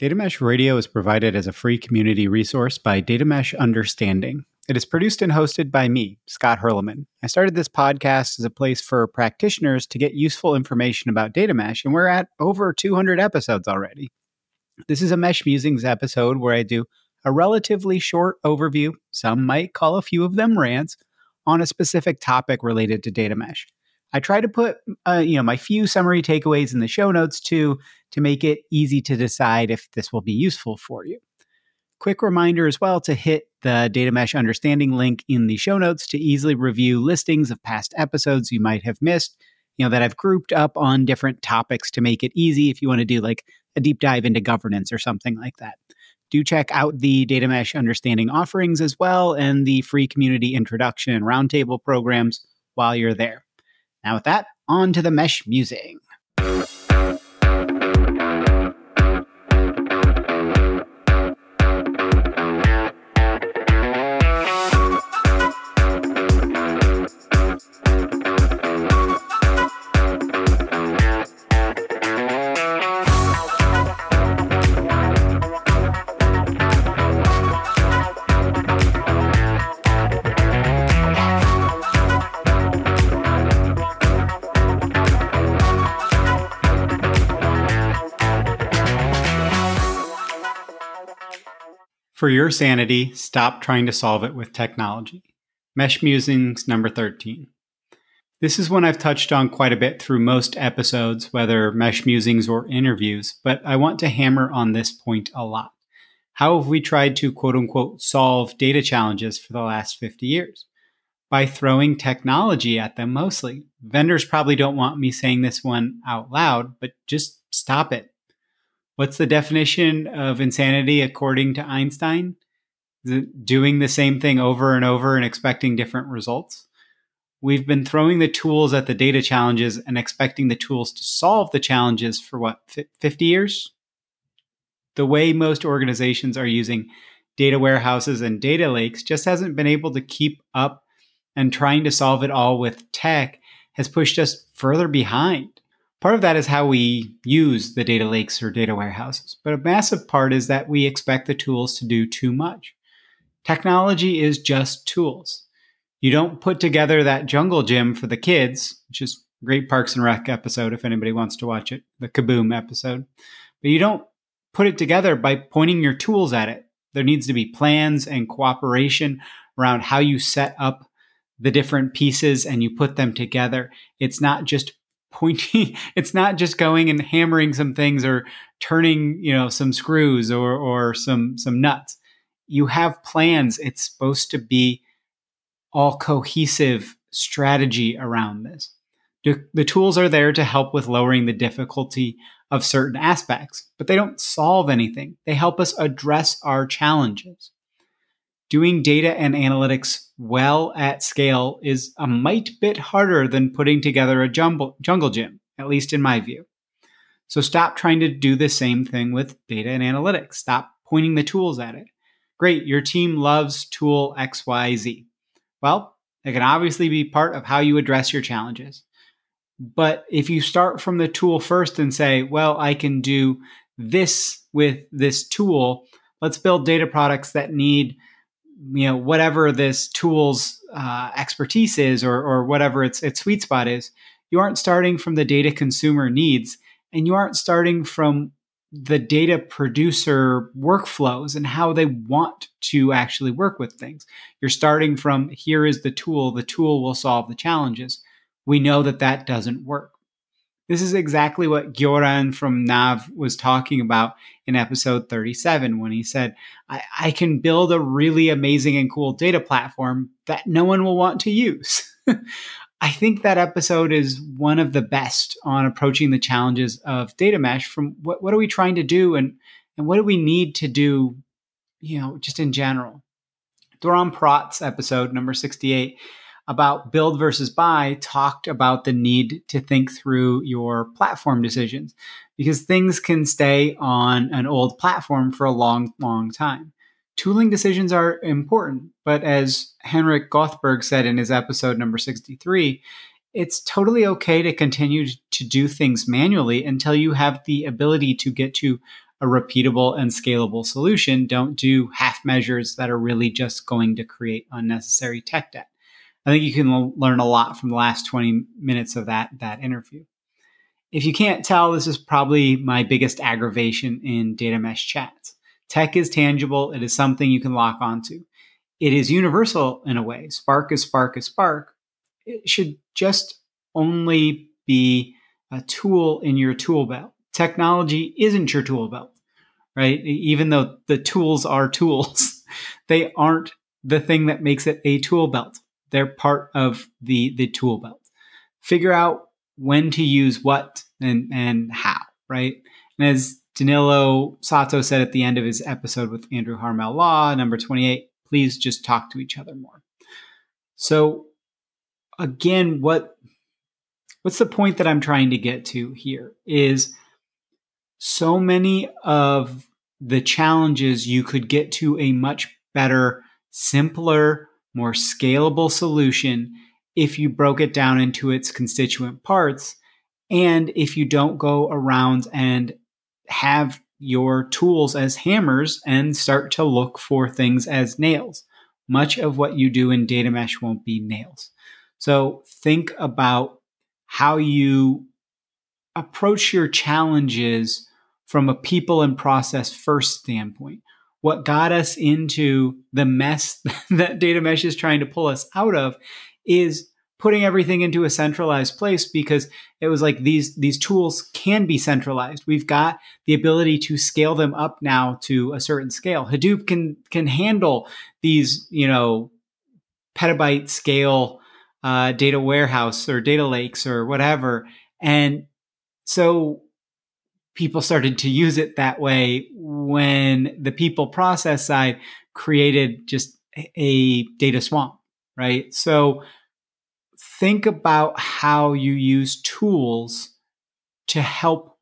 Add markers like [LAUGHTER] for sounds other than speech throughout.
Data Mesh Radio is provided as a free community resource by Data Mesh Understanding. It is produced and hosted by me, Scott Hirleman. I started this podcast as a place for practitioners to get useful information about data mesh, and we're at over 200 episodes already. This is a Mesh Musings episode where I do a relatively short overview, some might call a few of them rants, on a specific topic related to data mesh. I try to put uh, you know my few summary takeaways in the show notes too to make it easy to decide if this will be useful for you. Quick reminder as well to hit the data mesh understanding link in the show notes to easily review listings of past episodes you might have missed, you know that I've grouped up on different topics to make it easy if you want to do like a deep dive into governance or something like that. Do check out the data mesh understanding offerings as well and the free community introduction and roundtable programs while you're there. Now, with that, on to the mesh musing. For your sanity, stop trying to solve it with technology. Mesh Musings number 13. This is one I've touched on quite a bit through most episodes, whether Mesh Musings or interviews, but I want to hammer on this point a lot. How have we tried to quote unquote solve data challenges for the last 50 years? By throwing technology at them mostly. Vendors probably don't want me saying this one out loud, but just stop it. What's the definition of insanity according to Einstein? doing the same thing over and over and expecting different results? We've been throwing the tools at the data challenges and expecting the tools to solve the challenges for what, 50 years? The way most organizations are using data warehouses and data lakes just hasn't been able to keep up, and trying to solve it all with tech has pushed us further behind. Part of that is how we use the data lakes or data warehouses, but a massive part is that we expect the tools to do too much. Technology is just tools. You don't put together that jungle gym for the kids, which is great Parks and Rec episode if anybody wants to watch it, the Kaboom episode. But you don't put it together by pointing your tools at it. There needs to be plans and cooperation around how you set up the different pieces and you put them together. It's not just pointing [LAUGHS] it's not just going and hammering some things or turning you know some screws or or some some nuts. You have plans. It's supposed to be all cohesive strategy around this. The tools are there to help with lowering the difficulty of certain aspects but they don't solve anything. They help us address our challenges doing data and analytics well at scale is a mite bit harder than putting together a jumble, jungle gym, at least in my view. So stop trying to do the same thing with data and analytics. Stop pointing the tools at it. Great, your team loves tool XYZ. Well, it can obviously be part of how you address your challenges. But if you start from the tool first and say, well, I can do this with this tool, let's build data products that need you know whatever this tool's uh, expertise is or, or whatever its its sweet spot is you aren't starting from the data consumer needs and you aren't starting from the data producer workflows and how they want to actually work with things. You're starting from here is the tool. The tool will solve the challenges. We know that that doesn't work this is exactly what Gioran from Nav was talking about in episode 37 when he said, I, I can build a really amazing and cool data platform that no one will want to use. [LAUGHS] I think that episode is one of the best on approaching the challenges of data mesh from what, what are we trying to do and, and what do we need to do, you know, just in general. Doron Porat's episode number 68 about build versus buy talked about the need to think through your platform decisions because things can stay on an old platform for a long, long time. Tooling decisions are important, but as Henrik Gothberg said in his episode number 63, it's totally okay to continue to do things manually until you have the ability to get to a repeatable and scalable solution. Don't do half measures that are really just going to create unnecessary tech debt. I think you can learn a lot from the last 20 minutes of that, that interview. If you can't tell, this is probably my biggest aggravation in data mesh chats. Tech is tangible. It is something you can lock onto. It is universal in a way. Spark is Spark is Spark. It should just only be a tool in your tool belt. Technology isn't your tool belt, right? Even though the tools are tools, [LAUGHS] they aren't the thing that makes it a tool belt. They're part of the, the tool belt. Figure out when to use what and, and how, right? And as Danilo Sato said at the end of his episode with Andrew Harmel Law, number 28, please just talk to each other more. So again, what what's the point that I'm trying to get to here is so many of the challenges you could get to a much better, simpler, more scalable solution if you broke it down into its constituent parts and if you don't go around and have your tools as hammers and start to look for things as nails. Much of what you do in data mesh won't be nails. So think about how you approach your challenges from a people and process first standpoint. What got us into the mess [LAUGHS] that data mesh is trying to pull us out of is putting everything into a centralized place because it was like these these tools can be centralized. We've got the ability to scale them up now to a certain scale. Hadoop can can handle these, you know, petabyte scale uh, data warehouse or data lakes or whatever, and so people started to use it that way when the people process side created just a data swamp, right? So think about how you use tools to help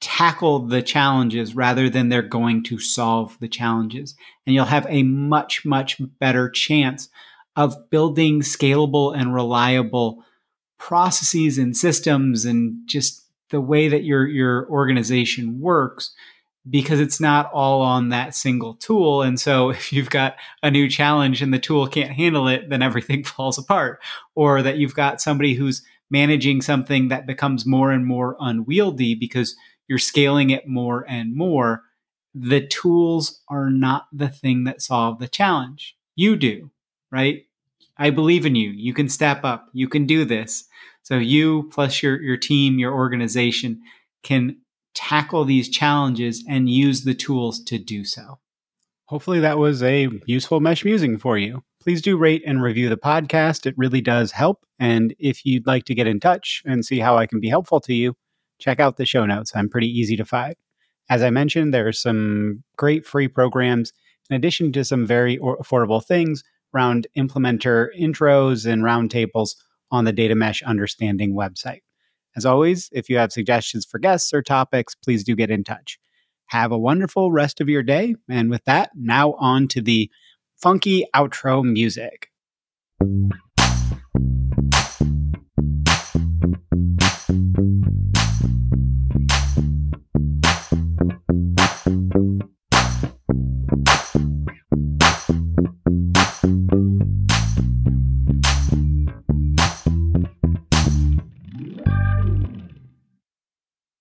tackle the challenges rather than they're going to solve the challenges. And you'll have a much, much better chance of building scalable and reliable processes and systems and just the way that your, your organization works because it's not all on that single tool. And so [LAUGHS] if you've got a new challenge and the tool can't handle it, then everything [LAUGHS] falls apart. Or that you've got somebody who's managing something that becomes more and more unwieldy because you're scaling it more and more. The tools are not the thing that solve the challenge. You do, right? I believe in you. You can step up. You can do this. So you plus your, your team, your organization can tackle these challenges and use the tools to do so. Hopefully, that was a useful mesh musing for you. Please do rate and review the podcast. It really does help. And if you'd like to get in touch and see how I can be helpful to you, check out the show notes. I'm pretty easy to find. As I mentioned, there are some great free programs in addition to some very affordable things around implementer intros and roundtables on the Data Mesh Understanding website. As always, if you have suggestions for guests or topics, please do get in touch. Have a wonderful rest of your day. And with that, now on to the funky outro music.